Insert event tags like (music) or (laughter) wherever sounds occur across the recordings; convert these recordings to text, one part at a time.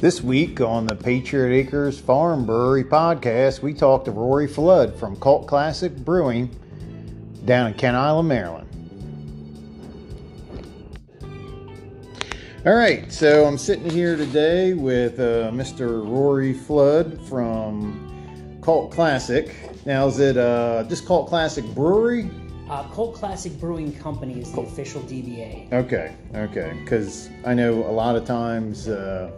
This week on the Patriot Acres Farm Brewery podcast, we talked to Rory Flood from Cult Classic Brewing down in Kent Island, Maryland. All right, so I'm sitting here today with uh, Mr. Rory Flood from Cult Classic. Now, is it uh, just Cult Classic Brewery? Uh, Cult Classic Brewing Company is the official DBA. Okay, okay, because I know a lot of times uh,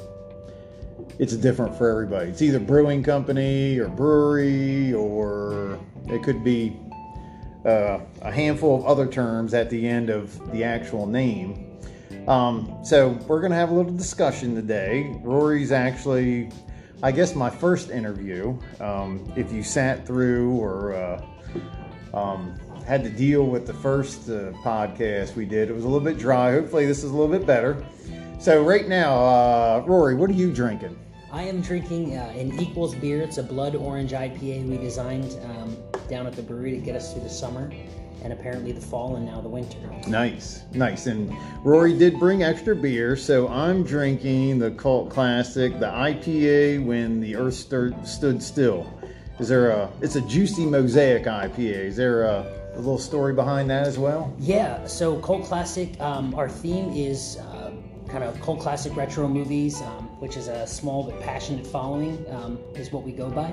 it's different for everybody. It's either brewing company or brewery, or it could be uh, a handful of other terms at the end of the actual name. Um, so we're going to have a little discussion today. Rory's actually, I guess, my first interview. Um, if you sat through or uh, um, had to deal with the first uh, podcast we did, it was a little bit dry. Hopefully, this is a little bit better. So right now, uh, Rory, what are you drinking? I am drinking uh, an Equals beer. It's a blood orange IPA we designed um, down at the brewery to get us through the summer and apparently the fall and now the winter. Nice, nice. And Rory did bring extra beer, so I'm drinking the cult classic, the IPA when the earth stood, stood still. Is there a? It's a juicy mosaic IPA. Is there a, a little story behind that as well? Yeah. So cult classic. Um, our theme is. Uh, kind of cult classic retro movies, um, which is a small but passionate following, um, is what we go by.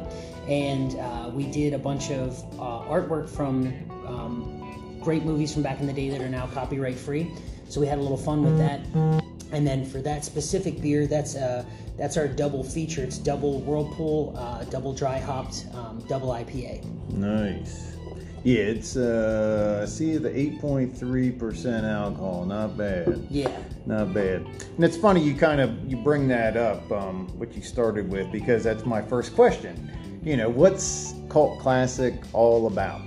And uh, we did a bunch of uh, artwork from um, great movies from back in the day that are now copyright free. So we had a little fun with that. And then for that specific beer, that's uh, that's our double feature. It's double Whirlpool, uh, double dry hopped, um, double IPA. Nice. Yeah, it's uh see the 8.3% alcohol, not bad. Yeah. Not bad. And it's funny you kind of you bring that up um what you started with because that's my first question. You know, what's Cult Classic all about?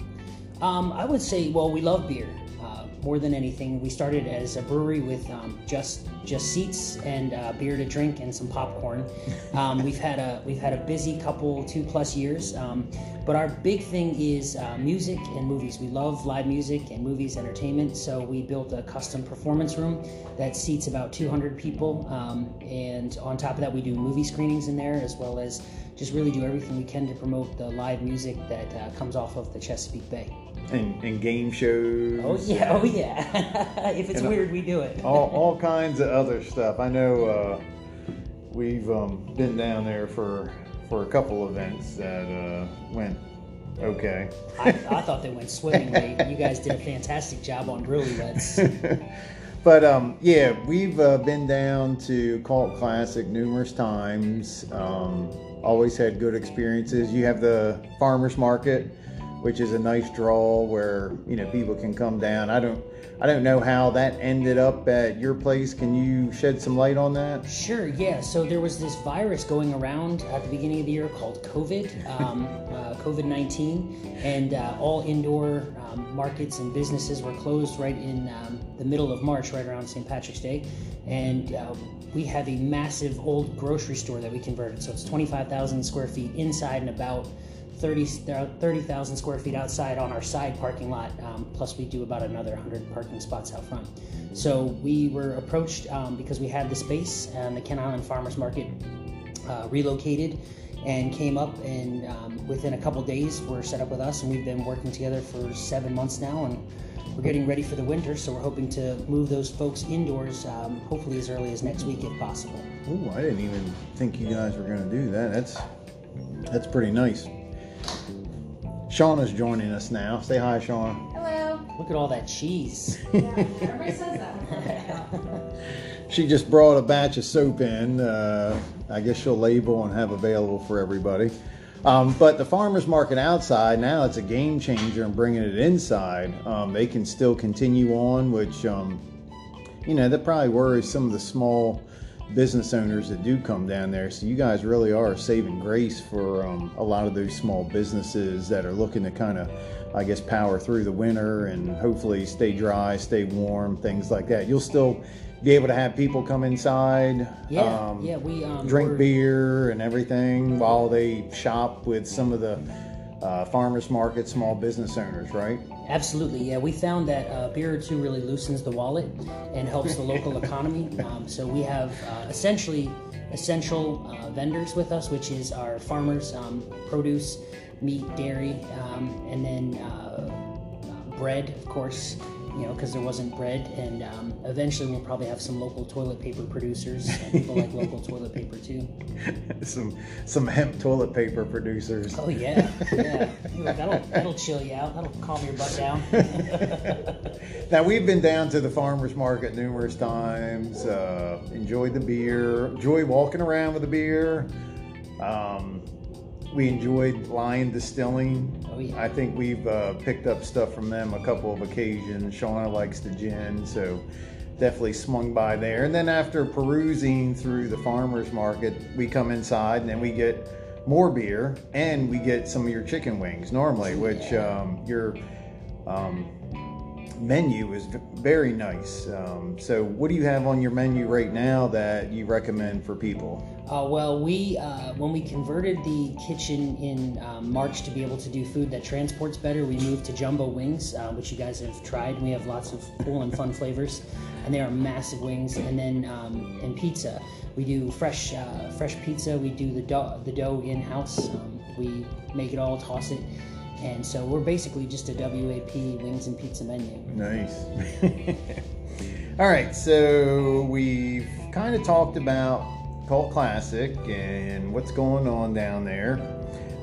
Um, I would say, well, we love beer uh, more than anything. We started as a brewery with um, just just seats and uh, beer to drink and some popcorn. (laughs) Um, we've had a we've had a busy couple two plus years, um, but our big thing is uh, music and movies. We love live music and movies, entertainment. So we built a custom performance room that seats about 200 people, um, and on top of that, we do movie screenings in there as well as just really do everything we can to promote the live music that uh, comes off of the Chesapeake Bay. And, and game shows. Oh yeah, oh yeah. (laughs) if it's And, uh, weird, we do it. all, all kinds of other stuff. I know uh, we've um, been down there for for a couple events that uh, went okay. I, I thought they went swimmingly. (laughs) You guys did a fantastic job on drill events. (laughs) but um, yeah, we've uh, been down to Cult Classic numerous times. Um, always had good experiences. You have the farmers market, which is a nice draw where you know people can come down. I don't, I don't know how that ended up at your place. Can you shed some light on that? Sure, yeah. So there was this virus going around at the beginning of the year called COVID, um, (laughs) uh, COVID 19, and uh, all indoor um, markets and businesses were closed right in um, the middle of March, right around St. Patrick's Day. And uh, we have a massive old grocery store that we converted. So it's 25,000 square feet inside and about 30 30,000 square feet outside on our side parking lot. Um, plus, we do about another 100 parking spots out front. So we were approached um, because we had the space, and the Kent Island Farmers Market uh, relocated and came up, and um, within a couple days, were set up with us, and we've been working together for seven months now, and we're getting ready for the winter. So we're hoping to move those folks indoors, um, hopefully as early as next week if possible. Ooh, I didn't even think you guys were going to do that. That's that's pretty nice. Shauna's joining us now. Say hi, Shauna. Hello. Look at all that cheese. (laughs) Everybody says that. (laughs) She just brought a batch of soap in. Uh, I guess she'll label and have available for everybody. Um, but the farmers market outside now it's a game changer and bringing it inside. Um, they can still continue on, which um, you know that probably worries some of the small business owners that do come down there. So you guys really are saving grace for um, a lot of those small businesses that are looking to kind of, I guess, power through the winter and hopefully stay dry, stay warm, things like that. You'll still be able to have people come inside, Yeah, um, yeah, we um, drink beer and everything while they shop with some of the uh, farmers market, small business owners, right? Absolutely, yeah. We found that uh, beer or two really loosens the wallet and helps the local (laughs) economy. Um, so we have uh, essentially essential uh, vendors with us, which is our farmers, um, produce, meat, dairy, um, and then uh, bread, of course. You know, because there wasn't bread, and um, eventually we'll probably have some local toilet paper producers. People like local (laughs) toilet paper too. some some hemp toilet paper producers. Oh yeah, yeah. That'll that'll chill you out. That'll calm your butt down. (laughs) Now we've been down to the farmers market numerous times. Uh, enjoyed the beer. Enjoy walking around with the beer. Um, we enjoyed Lyon Distilling. Oh, yeah. I think we've uh, picked up stuff from them a couple of occasions. Shauna likes the gin, so definitely swung by there. And then after perusing through the farmers market, we come inside and then we get more beer and we get some of your chicken wings normally, which um, your um, menu is very nice. Um, so, what do you have on your menu right now that you recommend for people? Uh, well, we uh, when we converted the kitchen in um, March to be able to do food that transports better, we moved to jumbo wings, uh, which you guys have tried. We have lots of cool and fun flavors, and they are massive wings. And then um, and pizza, we do fresh uh, fresh pizza. We do the dough the dough in house. Um, we make it all, toss it, and so we're basically just a WAP wings and pizza menu. Nice. (laughs) All right, so we've kind of talked about Cult Classic and what's going on down there.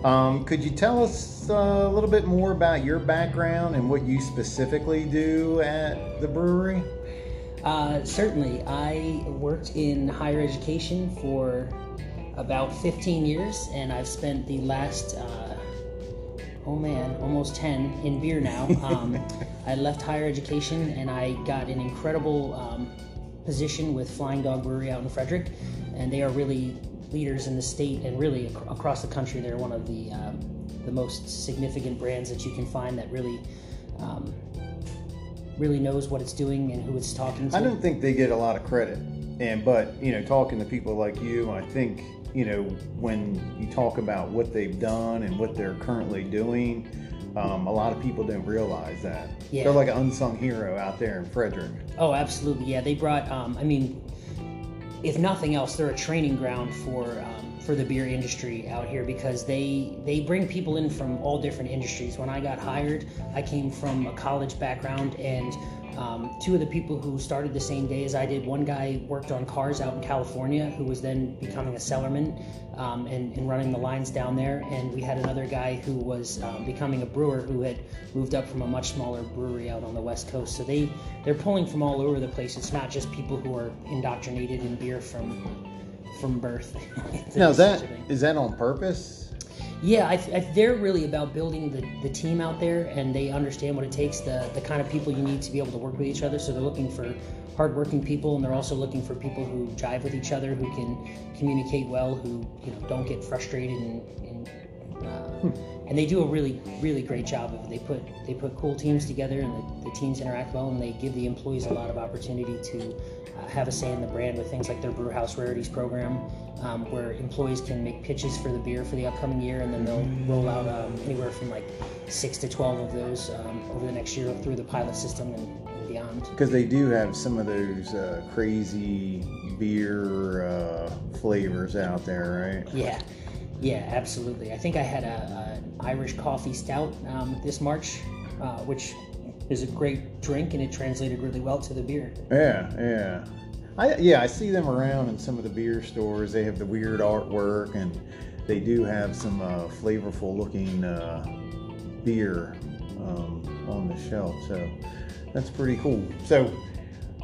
Um, could you tell us uh, a little bit more about your background and what you specifically do at the brewery? Uh, certainly. I worked in higher education for about 15 years, and I've spent the last, uh, oh man, almost 10 in beer now. (laughs) Um, I left higher education and I got an incredible um, position with Flying Dog Brewery out in Frederick, and they are really leaders in the state and really ac- across the country. They're one of the um, the most significant brands that you can find that really. Um, really knows what it's doing and who it's talking to. I don't think they get a lot of credit, and but you know, talking to people like you, I think you know when you talk about what they've done and what they're currently doing, um, a lot of people don't realize that Yeah. they're like an unsung hero out there in Frederick. Oh, absolutely. Yeah, they brought. Um, I mean, if nothing else, they're a training ground for um, for the beer industry out here because they they bring people in from all different industries. When I got hired, I came from a college background, and um, two of the people who started the same day as I did, one guy worked on cars out in California, who was then becoming a cellarman um, and, and running the lines down there, and we had another guy who was um, becoming a brewer who had moved up from a much smaller brewery out on the west coast. So they they're pulling from all over the place. It's not just people who are indoctrinated in beer from from birth. (laughs) Now is that such a thing. is that on purpose? Yeah, I, I, they're really about building the, the team out there, and they understand what it takes, the, the kind of people you need to be able to work with each other. So they're looking for hardworking people, and they're also looking for people who jive with each other, who can communicate well, who you know don't get frustrated, and, and uh, and they do a really really great job of it. They put they put cool teams together, and the, the teams interact well, and they give the employees a lot of opportunity to uh, have a say in the brand with things like their Brew House Rarities program, um, where employees can make pitches for the beer for the upcoming year, and then they'll roll out um, anywhere from like six to twelve of those um, over the next year through the pilot system and, and beyond. Because they do have some of those uh, crazy beer uh, flavors out there, right? Yeah, yeah, absolutely. I think I had a, an Irish coffee stout um, this March, uh, which is a great drink, and it translated really well to the beer. Yeah, yeah. I yeah, I see them around in some of the beer stores. They have the weird artwork, and they do have some uh, flavorful looking uh, beer um, on the shelf. So that's pretty cool. So.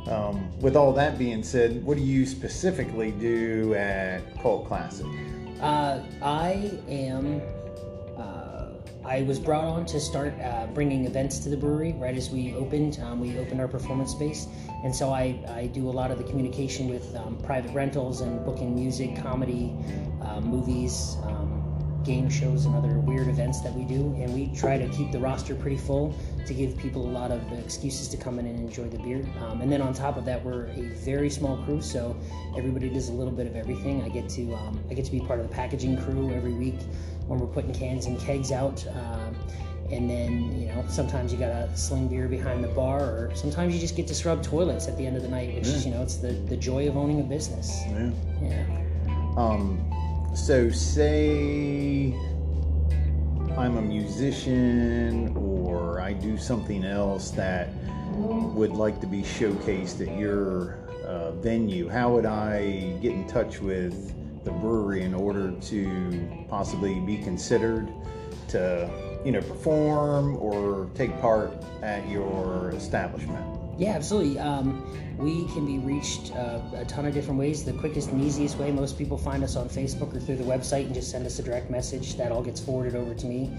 Um, with all that being said, what do you specifically do at Cult Classic? Uh, I am. Uh, I was brought on to start uh, bringing events to the brewery right as we opened. Um, we opened our performance space, and so I, I do a lot of the communication with um, private rentals and booking music, comedy, uh, movies, um, game shows and other weird events that we do, and we try to keep the roster pretty full to give people a lot of excuses to come in and enjoy the beer. Um, and then on top of that, we're a very small crew, so everybody does a little bit of everything. I get to um, I get to be part of the packaging crew every week when we're putting cans and kegs out. Um, and then you know sometimes you gotta sling beer behind the bar or sometimes you just get to scrub toilets at the end of the night which is you know it's the, the joy of owning a business Yeah. yeah Um, so say I'm a musician or I do something else that would like to be showcased at your uh, venue. How would I get in touch with the brewery in order to possibly be considered to, you know, perform or take part at your establishment? Yeah, absolutely. Um, we can be reached uh, a ton of different ways. The quickest and easiest way, most people find us on Facebook or through the website and just send us a direct message. That all gets forwarded over to me,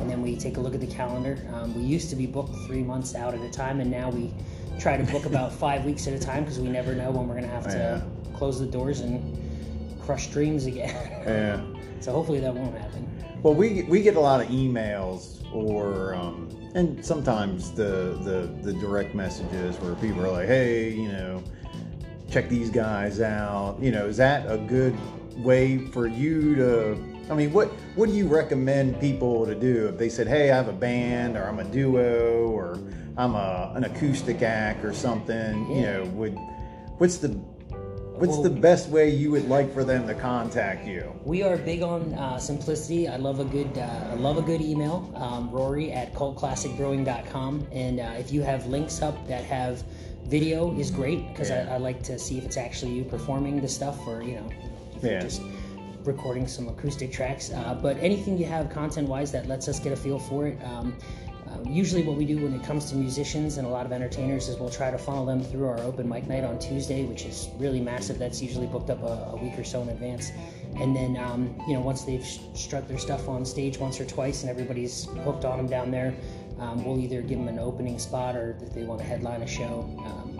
and then we take a look at the calendar. Um, we used to be booked three months out at a time, and now we try to book about (laughs) five weeks at a time because we never know when we're going to have to close the doors and crush dreams again. Yeah. (laughs) so hopefully that won't happen. Well, we we get a lot of emails or um, and sometimes the, the the direct messages where people are like, hey, you know, check these guys out. You know, is that a good way for you to? I mean, what what do you recommend people to do if they said, hey, I have a band or I'm a duo or I'm a an acoustic act or something? You know, would what's the What's the best way you would like for them to contact you? We are big on uh, simplicity. I love a good, uh, I love a good email. Um, Rory at cultclassicbrewing.com, and uh, if you have links up that have video, is great because Yeah. I, I like to see if it's actually you performing the stuff, or you know, Yeah. just recording some acoustic tracks. Uh, but anything you have content-wise that lets us get a feel for it. Um, usually, what we do when it comes to musicians and a lot of entertainers is we'll try to funnel them through our open mic night on Tuesday, which is really massive. That's usually booked up a, a week or so in advance. And then, um, you know, once they've strut their stuff on stage once or twice and everybody's hooked on them down there, um, we'll either give them an opening spot or if they want to headline a show, um,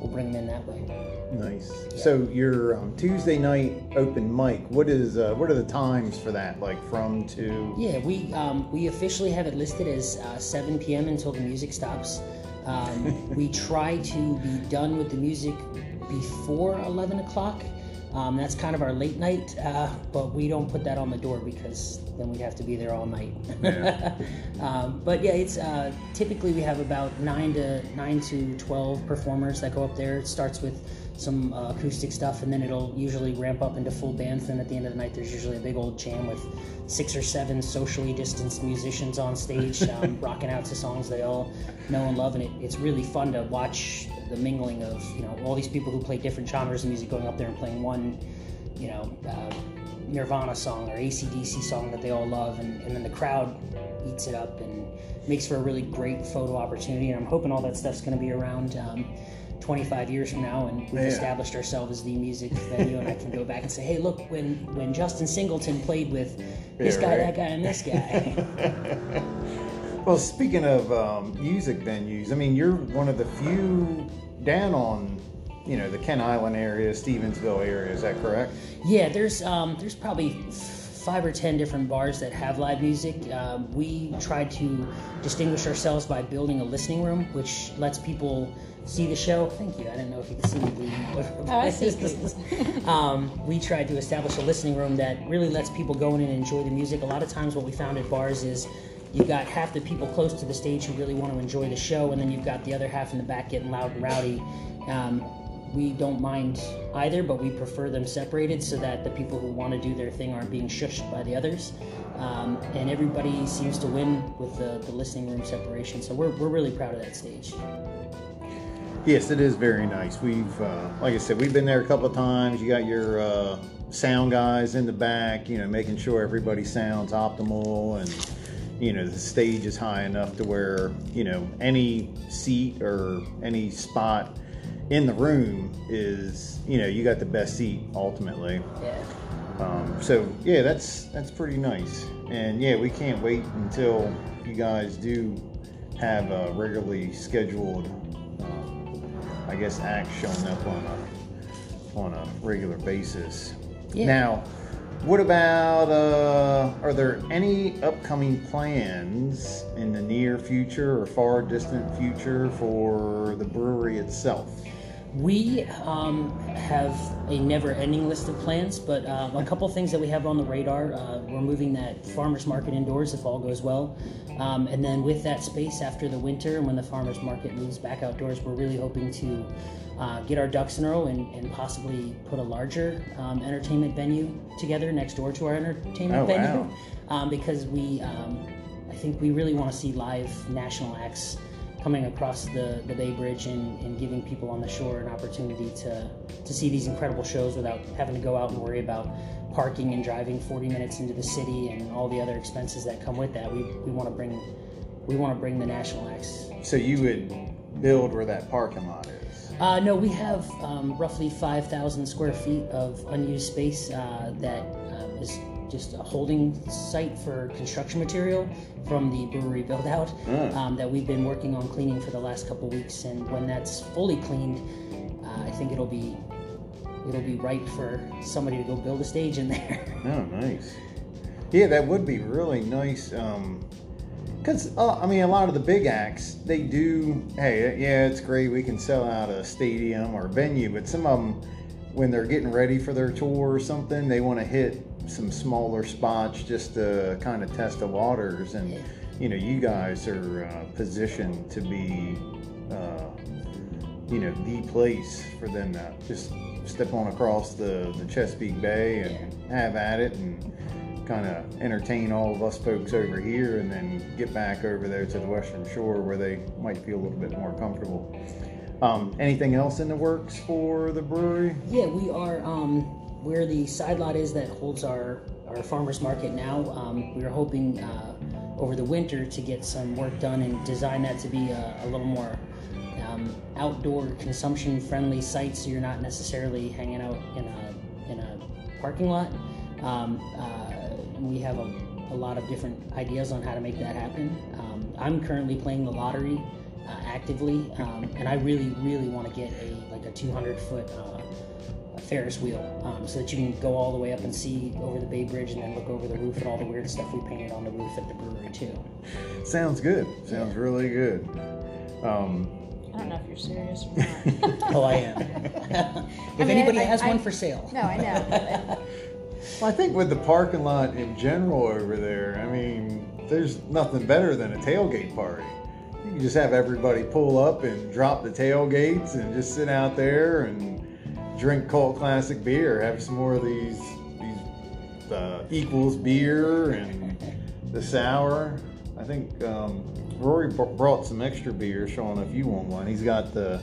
we'll bring them in that way. Nice. So your um, Tuesday night open mic. What is uh, what are the times for that? Like from to? Yeah, we um, we officially have it listed as uh, 7 p.m. until the music stops. Um, (laughs) we try to be done with the music before 11 o'clock. Um, that's kind of our late night, uh, but we don't put that on the door because then we'd have to be there all night. (laughs) um, but yeah, it's uh, typically we have about nine to nine to 12 performers that go up there. It starts with some uh, acoustic stuff, and then it'll usually ramp up into full bands. Then at the end of the night, there's usually a big old jam with six or seven socially distanced musicians on stage, (laughs) um, rocking out to songs they all know and love, and it, it's really fun to watch the mingling of you know all these people who play different genres of music going up there and playing one, you know. Uh, Nirvana song or ACDC song that they all love, and, and then the crowd eats it up and makes for a really great photo opportunity. And I'm hoping all that stuff's going to be around um, 25 years from now, and we've Yeah. established ourselves as the music venue, and I can go back and say, hey, look, when when Justin Singleton played with this Yeah, guy, right. that guy, and this guy. (laughs) (laughs) Well, speaking of um, music venues, I mean, you're one of the few down on, you know, the Kent Island area, Stevensville area. Is that correct? Yeah, there's um, there's probably five or ten different bars that have live music. Um, we try to distinguish ourselves by building a listening room, which lets people see the show. Thank you. I didn't know if you could see me bleeding. Oh, I (laughs) see, (laughs) um, we tried to establish a listening room that really lets people go in and enjoy the music. A lot of times, what we found at bars is you've got half the people close to the stage who really want to enjoy the show, and then you've got the other half in the back getting loud and rowdy. Um, we don't mind either, but we prefer them separated so that the people who want to do their thing aren't being shushed by the others. Um, and everybody seems to win with the, the listening room separation. So we're, we're really proud of that stage. Yes, it is very nice. We've, uh, like I said, we've been there a couple of times. You got your uh, sound guys in the back, you know, making sure everybody sounds optimal and, you know, the stage is high enough to where, you know, any seat or any spot in the room is, you know, you got the best seat ultimately. Yeah. Um, so yeah, that's that's pretty nice, and yeah, we can't wait until you guys do have a regularly scheduled, um, I guess, acts showing up on a on a regular basis. Yeah. Now, what about? Uh, are there any upcoming plans in the near future or far distant future for the brewery itself? We um, have a never-ending list of plans, but um, a couple things that we have on the radar. Uh, we're moving that farmers market indoors if all goes well, um, and then with that space after the winter and when the farmers market moves back outdoors, we're really hoping to uh, get our ducks in a row and, and possibly put a larger um, entertainment venue together next door to our entertainment Oh, venue, wow. um, because we, um, I think we really want to see live national acts coming across the, the Bay Bridge and, and giving people on the shore an opportunity to, to see these incredible shows without having to go out and worry about parking and driving 40 minutes into the city and all the other expenses that come with that. We, we want to bring we want to bring the national acts. So you would build where that parking lot is. Uh, no, we have um, roughly 5,000 square feet of unused space uh, that uh, is just a holding site for construction material from the brewery build out Mm. um, that we've been working on cleaning for the last couple weeks. And when that's fully cleaned, uh, I think it'll be it'll be right for somebody to go build a stage in there. (laughs) Oh, nice. Yeah, that would be really nice. Um, Cause uh, I mean, a lot of the big acts they do. Hey, yeah, it's great. We can sell out a stadium or a venue, but some of them, when they're getting ready for their tour or something, they want to hit some smaller spots just to kind of test the waters. And Yeah. you know, you guys are uh, positioned to be, uh, you know, the place for them to just step on across the the Chesapeake Bay and have at it and kind of entertain all of us folks over here and then get back over there to the western shore where they might feel a little bit more comfortable. Um, anything else in the works for the brewery? Yeah, we are um, where the side lot is that holds our our farmers market now. Um, we are hoping uh, over the winter to get some work done and design that to be a, a little more um, outdoor consumption friendly site, so you're not necessarily hanging out in a in a parking lot. Um, uh, we have a, a lot of different ideas on how to make that happen. Um, I'm currently playing the lottery uh, actively, um, and I really, really want to get a like a 200 foot uh, Ferris wheel, um, so that you can go all the way up and see over the Bay Bridge, and then look over the roof and all the weird stuff we painted on the roof at the brewery too. Sounds good. Sounds really good. Um, I don't know if you're serious or not. (laughs) Oh, I am. (laughs) if mean, anybody I- has I- one for sale, no, I know. (laughs) well, I think with the parking lot in general over there, I mean, there's nothing better than a tailgate party. You can just have everybody pull up and drop the tailgates and just sit out there and drink Cult Classic beer. Have some more of these these uh, equals beer and the sour. I think um, Rory br- brought some extra beer. Sean, if you want one, he's got the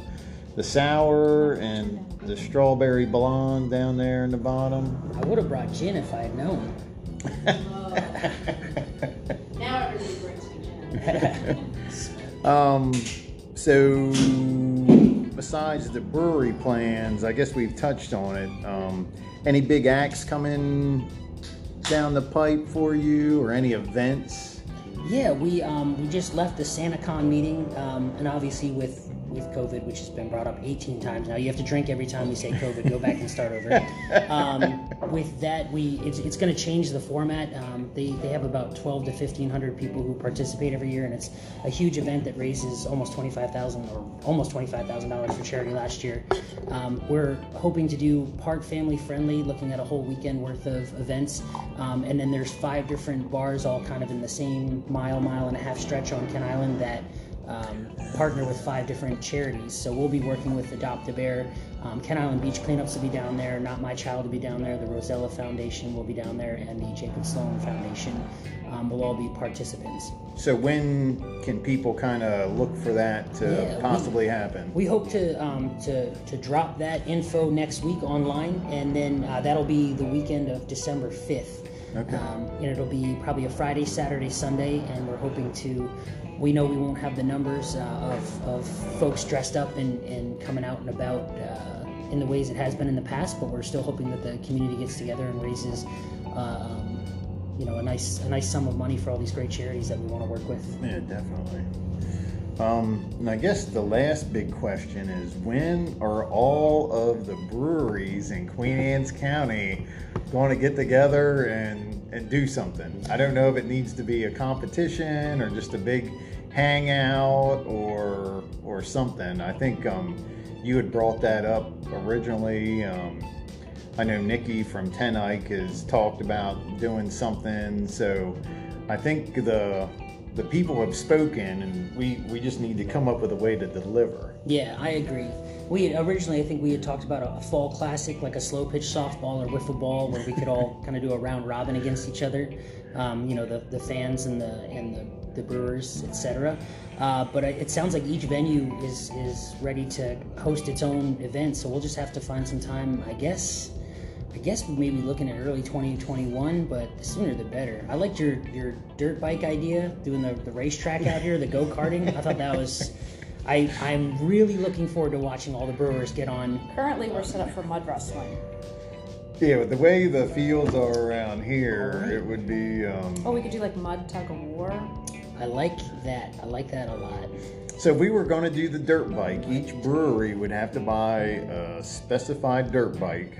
the sour and the strawberry blonde down there in the bottom. I would have brought gin if I had known. (laughs) now it really brings me down. (laughs) Um, so besides the brewery plans, I guess we've touched on it. Um, any big acts coming down the pipe for you, or any events? Yeah, we um, we just left the SantaCon meeting, um, and obviously with with COVID, which has been brought up 18 times now, you have to drink every time we say COVID. Go back and start over. (laughs) Um, with that, we it's, it's going to change the format. Um, they they have about 12 to 1500 people who participate every year, and it's a huge event that raises almost 25,000 or almost 25,000 dollars for charity last year. Um, we're hoping to do part family friendly, looking at a whole weekend worth of events, um, and then there's five different bars, all kind of in the same mile, mile and a half stretch on Kent Island that um, partner with five different charities. So we'll be working with Adopt a Bear. Um, Kent Island Beach Cleanups will be down there. Not My Child will be down there. The Rosella Foundation will be down there, and the Jacob Sloan Foundation um, will all be participants. So when can people kind of look for that to Yeah, we- possibly happen? We hope to um, to to drop that info next week online, and then uh, that'll be the weekend of December fifth. Okay. Um, and it'll be probably a Friday, Saturday, Sunday, and we're hoping to. We know we won't have the numbers uh, of, of folks dressed up and, and coming out and about uh, in the ways it has been in the past, but we're still hoping that the community gets together and raises, um, you know, a nice a nice sum of money for all these great charities that we want to work with. Yeah, definitely. Um, and I guess the last big question is when are all of the breweries in Queen Anne's County going to get together and, and do something? I don't know if it needs to be a competition or just a big hangout or or something. I think um, you had brought that up originally. Um, I know Nikki from Ten Eyck has talked about doing something, so I think the the people have spoken, and we we just need to come up with a way to deliver. Yeah, I agree. We had, originally, I think we had talked about a, a fall classic, like a slow pitch softball or wiffle ball, where we could all (laughs) kind of do a round robin against each other. Um, you know, the, the fans and the and the, the brewers, etc. Uh, but it sounds like each venue is is ready to host its own event, so we'll just have to find some time, I guess. I guess we may be looking at early 2021, but the sooner the better. I liked your, your dirt bike idea, doing the, the racetrack out here, the go karting. I thought that was. (laughs) I, I'm really looking forward to watching all the brewers get on. Currently, we're set up for mud wrestling. Yeah, but the way the fields are around here, it would be. Um, Oh, we could do like mud tug of war. I like that. I like that a lot. So if we were going to do the dirt bike, each brewery would have to buy a specified dirt bike.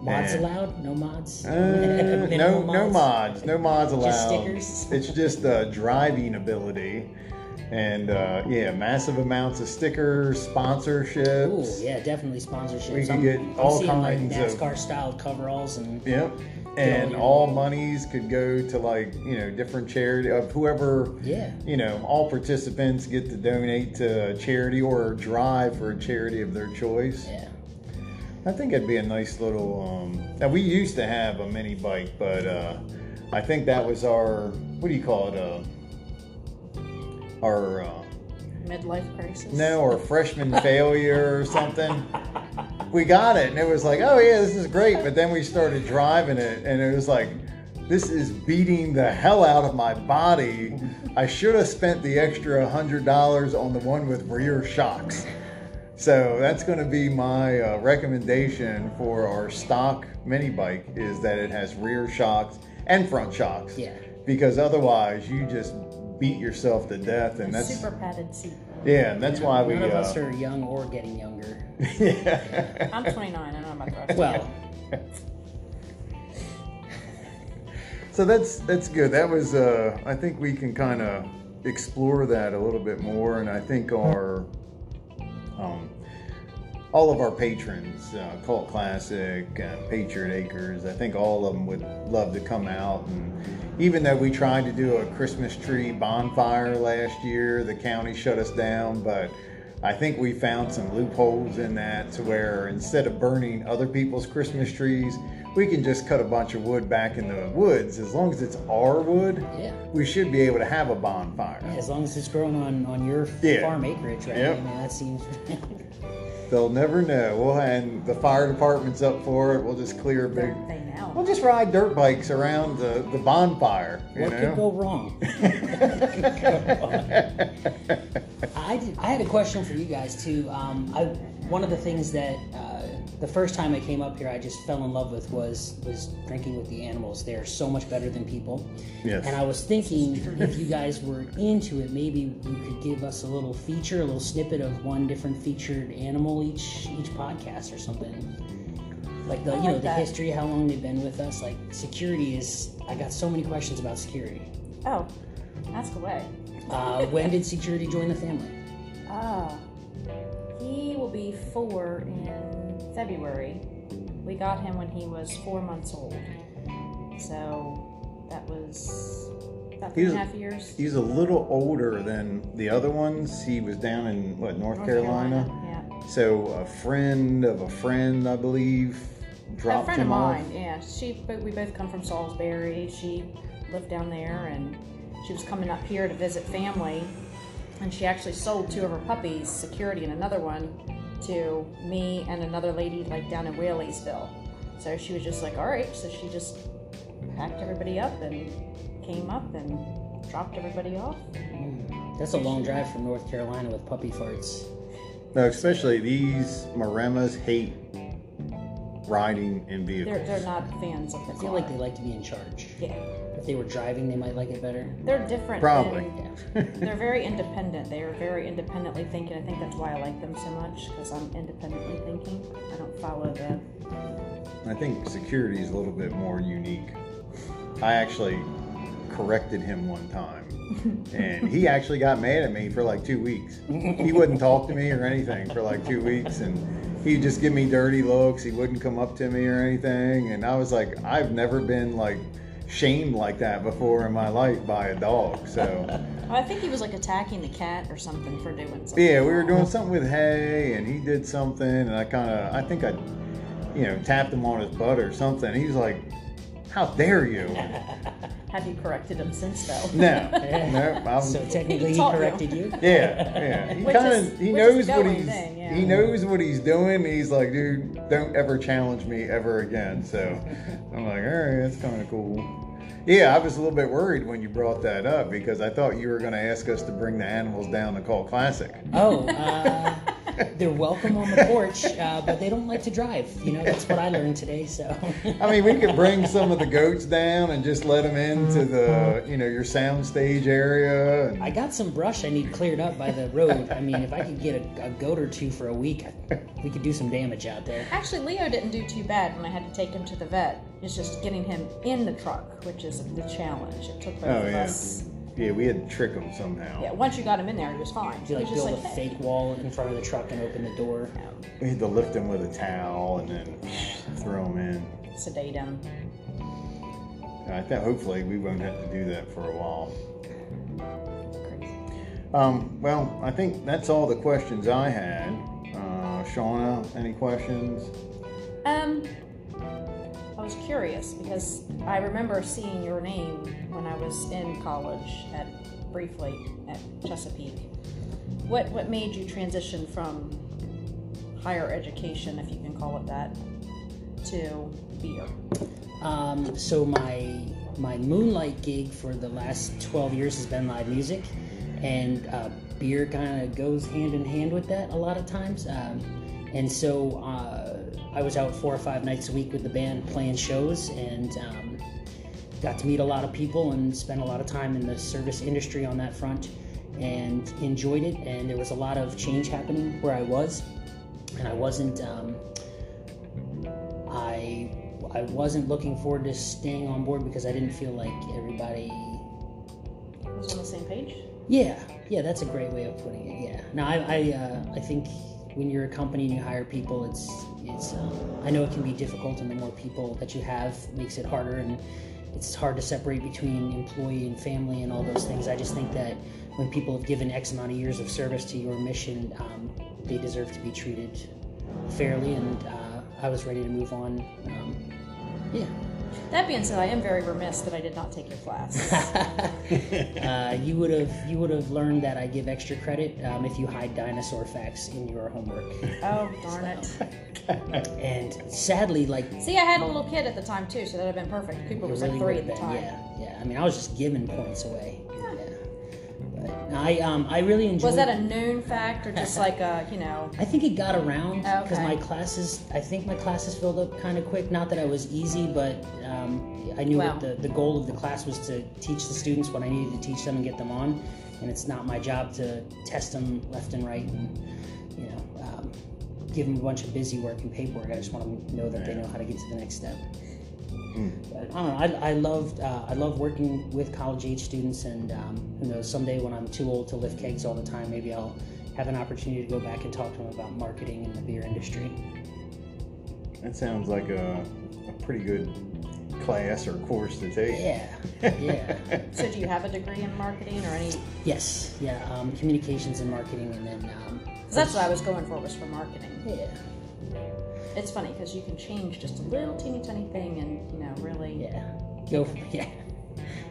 Mods And- allowed? No mods? Uh, (laughs) no, Minimal no mods, no mods allowed. Just stickers? It's just uh, driving ability, and uh, yeah, massive amounts of stickers, sponsorships. Ooh, yeah, definitely sponsorships. We I'm, get I'm all seeing kinds like of- NASCAR-styled coveralls and Yep. And all monies could go to like you know different charity of whoever yeah. you know all participants get to donate to a charity or drive for a charity of their choice. Yeah. I think it'd be a nice little. Um, now we used to have a mini bike, but uh, I think that was our what do you call it? Uh, our uh, Midlife crisis. no, or (laughs) freshman failure or something. (laughs) We got it, and it was like, oh yeah, this is great. But then we started driving it, and it was like, this is beating the hell out of my body. I should have spent the extra hundred dollars on the one with rear shocks. So that's going to be my uh, recommendation for our stock mini bike is that it has rear shocks and front shocks. Yeah. Because otherwise, you just beat yourself to death, and that's super padded seat. yeah, and that's why we. None of uh, us are young or getting younger. yeah. (laughs) I'm 29. I don't know about the rest. Well, (laughs) So that's that's good. That was uh, I think we can kind of explore that a little bit more, and I think our um, all of our patrons, uh, Cult Classic, uh, Patriot Acres, I think all of them would love to come out. And even though we tried to do a Christmas tree bonfire last year, the county shut us down, but I think we found some loopholes in that to where instead of burning other people's Christmas trees, we can just cut a bunch of wood back in the woods. As long as it's our wood, yeah. we should be able to have a bonfire. Yeah, as long as it's grown on on your Yeah. farm acreage, right? Yep. I mean, that seems. (laughs) They'll never know. We'll and the fire department's up for it. We'll just clear a big. They know. We'll just ride dirt bikes around the, the bonfire. You what know. could go wrong? (laughs) I, did, I had a question for you guys too. Um, I, one of the things that uh, the first time I came up here, I just fell in love with was was drinking with the animals. They're so much better than people. Yes. And I was thinking if you guys were into it, maybe you could give us a little feature, a little snippet of one different featured animal each each podcast or something. Like the I you know like the history, how long they've been with us. Like security is. I got so many questions about security. Oh, ask away. Uh, when did security join the family? Ah, he will be four in February. We got him when he was four months old. So that was about three and a He's- half years. He's a little older than the other ones. He was down in what North, North Carolina. Yeah. So a friend of a friend, I believe, dropped a friend him of off. mine, yeah. She, but we both come from Salisbury. She lived down there, and she was coming up here to visit family. And she actually sold two of her puppies, Security and another one, to me and another lady like down in Whaley'sville. So she was just like, all right. So she just packed everybody up and came up and dropped everybody off. That's a long drive from North Carolina with puppy farts. No, especially these Maremmas hate riding in They're, vehicles. they're not fans of the I feel car. like they like to be in charge. yeah. if they were driving, they might like it better. They're different. Probably. than- (laughs) they're very independent. They are very independently thinking. I think that's why I like them so much because I'm independently thinking. I don't follow the. I think security is a little bit more unique. I actually corrected him one time, (laughs) and he actually got mad at me for like two weeks. He wouldn't talk to me or anything for like two weeks, and he'd just give me dirty looks. He wouldn't come up to me or anything, and I was like, I've never been like shamed like that before in my life by a dog. So. (laughs) I think he was like attacking the cat or something for doing something. Yeah, we were doing something with hay, and he did something, and I kind of, I think I, you know, tapped him on his butt or something. He was like, "How dare you?" (laughs) Have you corrected him since though? No, (laughs) no, I'm, So technically, he taught you. corrected you. yeah, yeah. He kind of, he knows what he's, thing, yeah. he knows what he's doing. He's like, dude, don't ever challenge me ever again. So I'm like, all right, that's kind of cool. Yeah, I was a little bit worried when you brought that up because I thought you were going to ask us to bring the animals down to Cult Classic. Oh, uh, (laughs) they're welcome on the porch, uh, but they don't like to drive. You know, that's what I learned today. So. I mean, we could bring some of the goats down and just let them into the, you know, your sound stage area. And, I got some brush I need cleared up by the road. I mean, if I could get a, a goat or two for a week, we could do some damage out there. Actually, Leo didn't do too bad when I had to take him to the vet. It's just getting him in the truck, which is the challenge. It took both oh of yeah, us. yeah, we had to trick him somehow. Yeah, once you got him in there, he was fine. You He like was just build like, a hey. fake wall in front of the truck and open the door. We had to lift him with a towel and then (sighs) throw him in. sedate him. I think hopefully we won't have to do that for a while. Um, well, I think that's all the questions I had. Uh, Shauna, any questions? Um, I was curious because I remember seeing your name when I was in college at briefly at Chesapeake. What what made you transition from higher education, if you can call it that, to beer? Um, so my my moonlight gig for the last 12 years has been live music, and uh, beer kind of goes hand in hand with that a lot of times. Um, and so uh, I was out four or five nights a week with the band playing shows, and um, got to meet a lot of people and spent a lot of time in the service industry on that front, and enjoyed it. And there was a lot of change happening where I was, and I wasn't. Um, I I wasn't looking forward to staying on board because I didn't feel like everybody. Was on the same page? Yeah, yeah, that's a great way of putting it. Yeah. Now I I, uh, I think when you're a company and you hire people, it's it's um, I know it can be difficult, and the more people that you have makes it harder, and it's hard to separate between employee and family and all those things. I just think that when people have given X amount of years of service to your mission, um, they deserve to be treated fairly, and uh, I was ready to move on. Um, yeah. That being said, I am very remiss that I did not take your class. (laughs) Uh, you would have you would have learned that I give extra credit um, if you hide dinosaur facts in your homework. oh (laughs) darn it! And sadly, like See, I had a little kid at the time too, so that would have been perfect. Cooper was really like three at the been. time. Yeah, yeah. I mean, I was just giving points away. Yeah. I um I really enjoyed. Was that a known fact or just (laughs) like a you know? I think it got around because Okay. my classes. I think my classes filled up kind of quick. Not that I was easy, but um, I knew Well. that the, the goal of the class was to teach the students what I needed to teach them and get them on. And it's not my job to test them left and right and you know um, give them a bunch of busy work and paperwork. I just want them to know that they know how to get to the next step. But I don't know. I, I loved uh, I love working with college age students, and um, who knows, someday when I'm too old to lift kegs all the time, maybe I'll have an opportunity to go back and talk to them about marketing in the beer industry. That sounds like a, a pretty good class or course to take. Yeah, yeah, (laughs) So, do you have a degree in marketing or any? yes, yeah. Um, communications and marketing, and then um, 'cause that's what I was going for was for marketing. yeah, It's funny because you can change just a little teeny tiny thing and you know really. yeah. Go for yeah.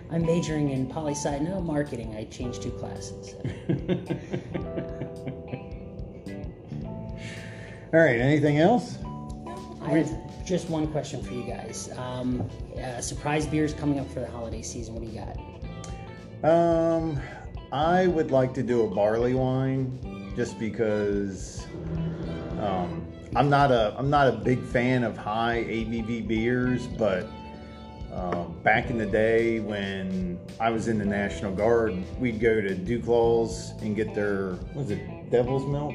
I'm majoring in poli sci. No marketing. I changed two classes. (laughs) All right, anything else? I have just one question for you guys. Um, uh, surprise beers coming up for the holiday season. What do you got? Um, I would like to do a barley wine, just because um, I'm not a I'm not a big fan of high ABV beers, but uh, back in the day when I was in the National Guard, we'd go to Duclaw's and get their, what was it Devil's Milk?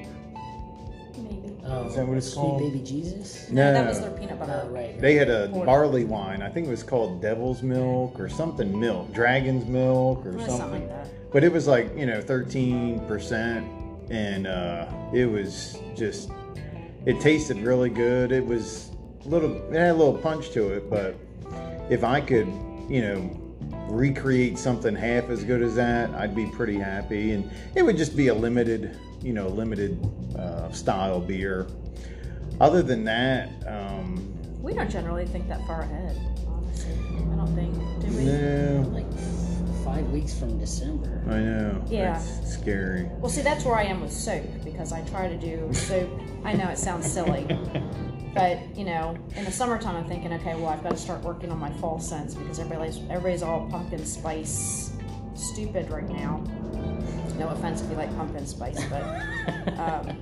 Maybe. Oh, Is that what it's Sweet called? Baby Jesus. No, that was their peanut butter. Oh, right. They had a Porter. barley wine. I think it was called Devil's Milk or something milk, Dragon's Milk or something. something like that. But it was like, you know, 13%. And uh, it was just, it tasted really good. It was a little, it had a little punch to it. But if I could, you know, recreate something half as good as that, I'd be pretty happy. And it would just be a limited, you know, limited uh, style beer. Other than that, um, We don't generally think that far ahead, honestly. I don't think, do we? no, Like five weeks from December. I know. Yeah. It's scary. Well, see, that's where I am with soap because I try to do soap. I know it sounds silly, (laughs) but you know, in the summertime, I'm thinking, okay, well, I've got to start working on my fall scents because everybody's everybody's all pumpkin spice stupid right now. No offense if you like pumpkin spice, but um,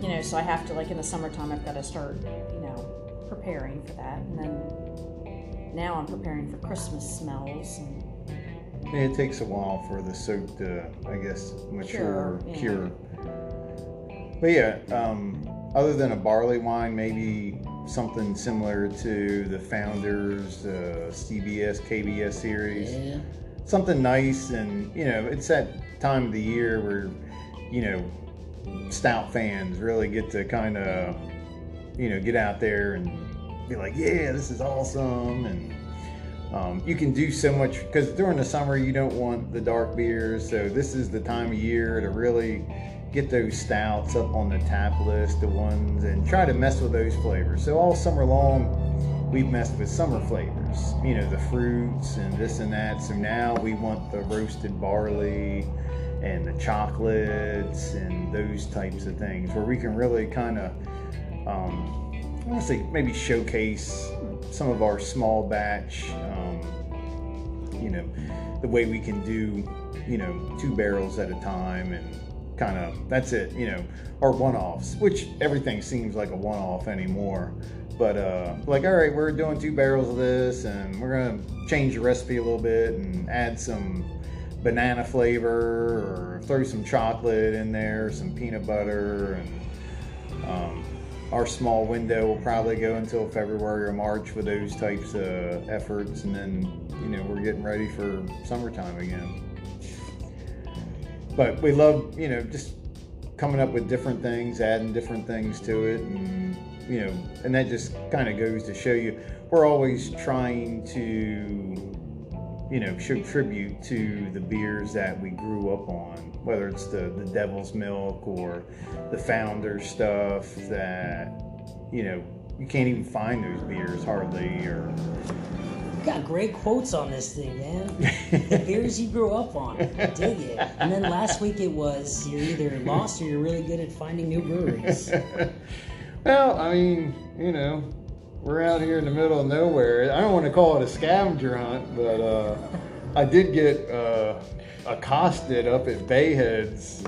you know, so I have to like in the summertime, I've got to start, you know, preparing for that, and then now I'm preparing for Christmas smells and Yeah, it takes a while for the soap to, I guess, mature, Cure, yeah. cure. But yeah, um, other than a barley wine, maybe something similar to the Founders uh, CBS KBS series. Yeah. Something nice, and you know, it's that time of the year where you know stout fans really get to kind of you know get out there and be like, yeah, this is awesome, and um, you can do so much because during the summer you don't want the dark beers, so this is the time of year to really get those stouts up on the tap list, the ones, and try to mess with those flavors. So all summer long, we've messed with summer flavors, you know, the fruits and this and that. So now we want the roasted barley and the chocolates and those types of things where we can really kind of, um, I want to say maybe showcase some of our small batch, um, you know, the way we can do, you know, two barrels at a time and kind of that's it, you know, or one offs, which everything seems like a one off anymore. But uh, like, all right, we're doing two barrels of this, and we're gonna change the recipe a little bit and add some banana flavor or throw some chocolate in there, some peanut butter, and um, our small window will probably go until February or March with those types of efforts, and then you know we're getting ready for summertime again. But we love you know just coming up with different things, adding different things to it, and you know, and that just kind of goes to show you we're always trying to you know, show tribute to the beers that we grew up on, whether it's the, the Devil's Milk or the Founder stuff that, you know, you can't even find those beers hardly, or You got great quotes on this thing, man. the (laughs) beers you grew up on. Dig it. And then last week it was you're either lost or you're really good at finding new breweries. (laughs) well, I mean, you know, we're out here in the middle of nowhere. I don't want to call it a scavenger hunt, but uh, I did get uh, accosted up at Bayheads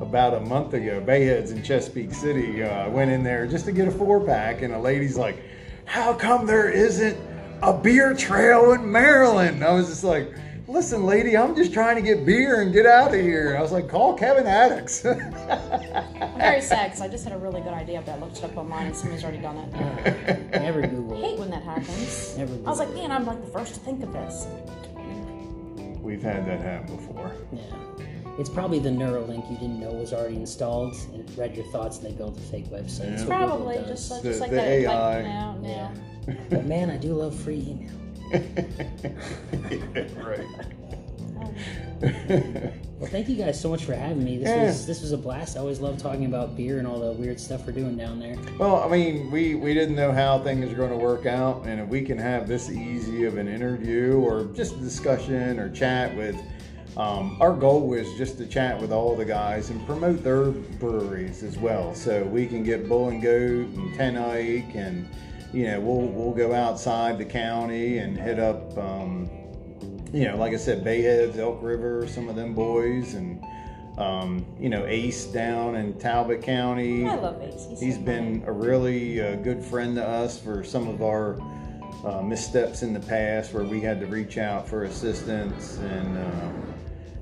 about a month ago. Bayheads in Chesapeake City. Uh, I went in there just to get a four pack, and a lady's like, "How come there isn't a beer trail in Maryland?" I was just like. Listen, lady, I'm just trying to get beer and get out of here. I was like, call Kevin Atticks. I'm (laughs) very sad because I just had a really good idea, but I looked it up online and somebody's already done it. Never I hate when that happens. Never I was like, Google. man, I'm like the first to think of this. We've had that happen before. Yeah. It's probably the Neuralink you didn't know was already installed and it read your thoughts and they built a fake website. That's what Google Probably does. just like, The- just like the that. AI. Like, now, now. (laughs) But man, I do love free email. (laughs) right. (laughs) Um, Well, thank you guys so much for having me. This Yeah. was this was a blast. I always love talking about beer and all the weird stuff we're doing down there. well, I mean, we, we didn't know how things are going to work out, and if we can have this easy of an interview or just a discussion or chat with, um, our goal was just to chat with all the guys and promote their breweries as well, so we can get Bull and Goat and Ten Eyck, and you know, we'll we'll go outside the county and hit up. Um, you know, like I said, Bayheads, Elk River, some of them boys, and um, you know, Ace down in Talbot County. I love Ace. He's He's so been a really uh, good friend to us for some of our uh, missteps in the past where we had to reach out for assistance, and uh,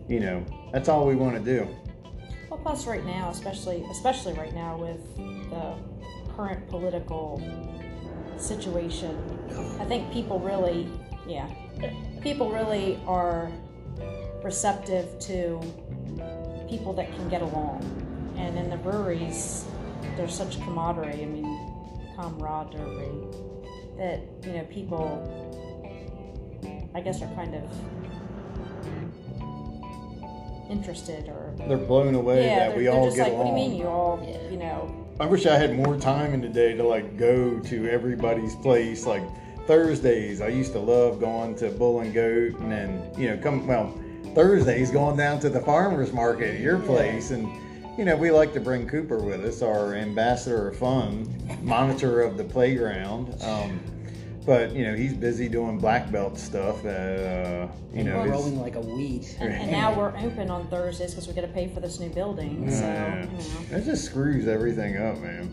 you know that's all we want to do. Well, plus right now, especially especially right now with the current political situation, I think people really, yeah, people really are receptive to people that can get along. And in the breweries, there's such camaraderie. I mean, camaraderie that you know people, I guess, are kind of interested or They're blown away yeah, that we they're all just get like, along. what do you mean you all, Yeah. you know, I wish I had more time in the day to like go to everybody's place. Like Thursdays, I used to love going to Bull and Goat, and then you know, come well Thursdays going down to the farmers market at your place, and you know, we like to bring Cooper with us, our ambassador of fun, monitor of the playground. Um, but you know, he's busy doing black belt stuff. Uh, you and know, we're it's- growing like a weed. and, and now we're open on Thursdays because we got to pay for this new building. So, Yeah. you know. That just screws everything up, man.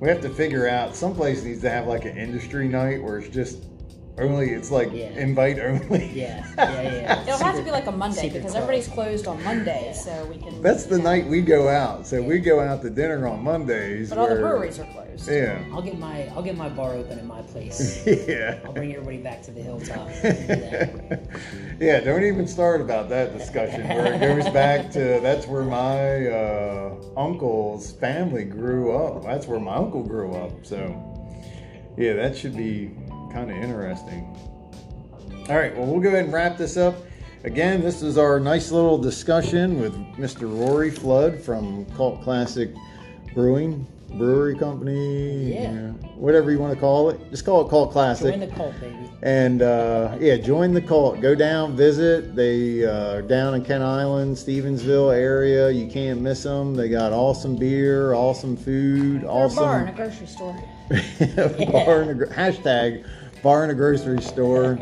We have to figure out some place needs to have like an industry night where it's just only it's like Yeah. invite only. Yeah, (laughs) yeah, yeah. It'll have to be like a Monday because club. everybody's closed on Monday, Yeah. so we can. That's the you night we go out. So we go out to dinner on Mondays. But all the breweries are closed. Yeah. I'll get my I'll get my bar open at my place. (laughs) Yeah. I'll bring everybody back to the hilltop. We'll do that. yeah, don't even start about that discussion where it goes back to that's where my uh, uncle's family grew up. That's where my uncle grew up. So, yeah, that should be kind of interesting. All right, well, we'll go ahead and wrap this up. Again, this is our nice little discussion with Mr. Rory Flood from Cult Classic Brewing Brewery Company. Yeah. whatever you want to call it. Just call it Cult Classic. Join the cult, baby. And uh, yeah, join the cult. Go down, visit. They uh, are down in Kent Island, Stevensville area. You can't miss them. They got awesome beer, awesome food, They're awesome a bar in a grocery store. (laughs) bar in a, hashtag bar in a grocery store.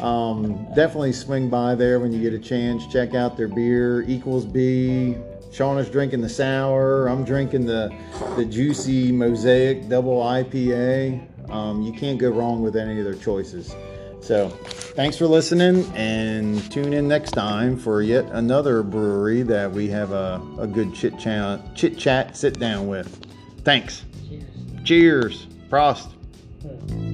Um, definitely swing by there when you get a chance. Check out their beer. Equals B. Shauna's drinking the sour. I'm drinking the the juicy mosaic double IPA. Um, you can't go wrong with any of their choices. So, thanks for listening, and tune in next time for yet another brewery that we have a, a good chit chat chit chat sit down with. Thanks. Cheers. Cheers. Prost.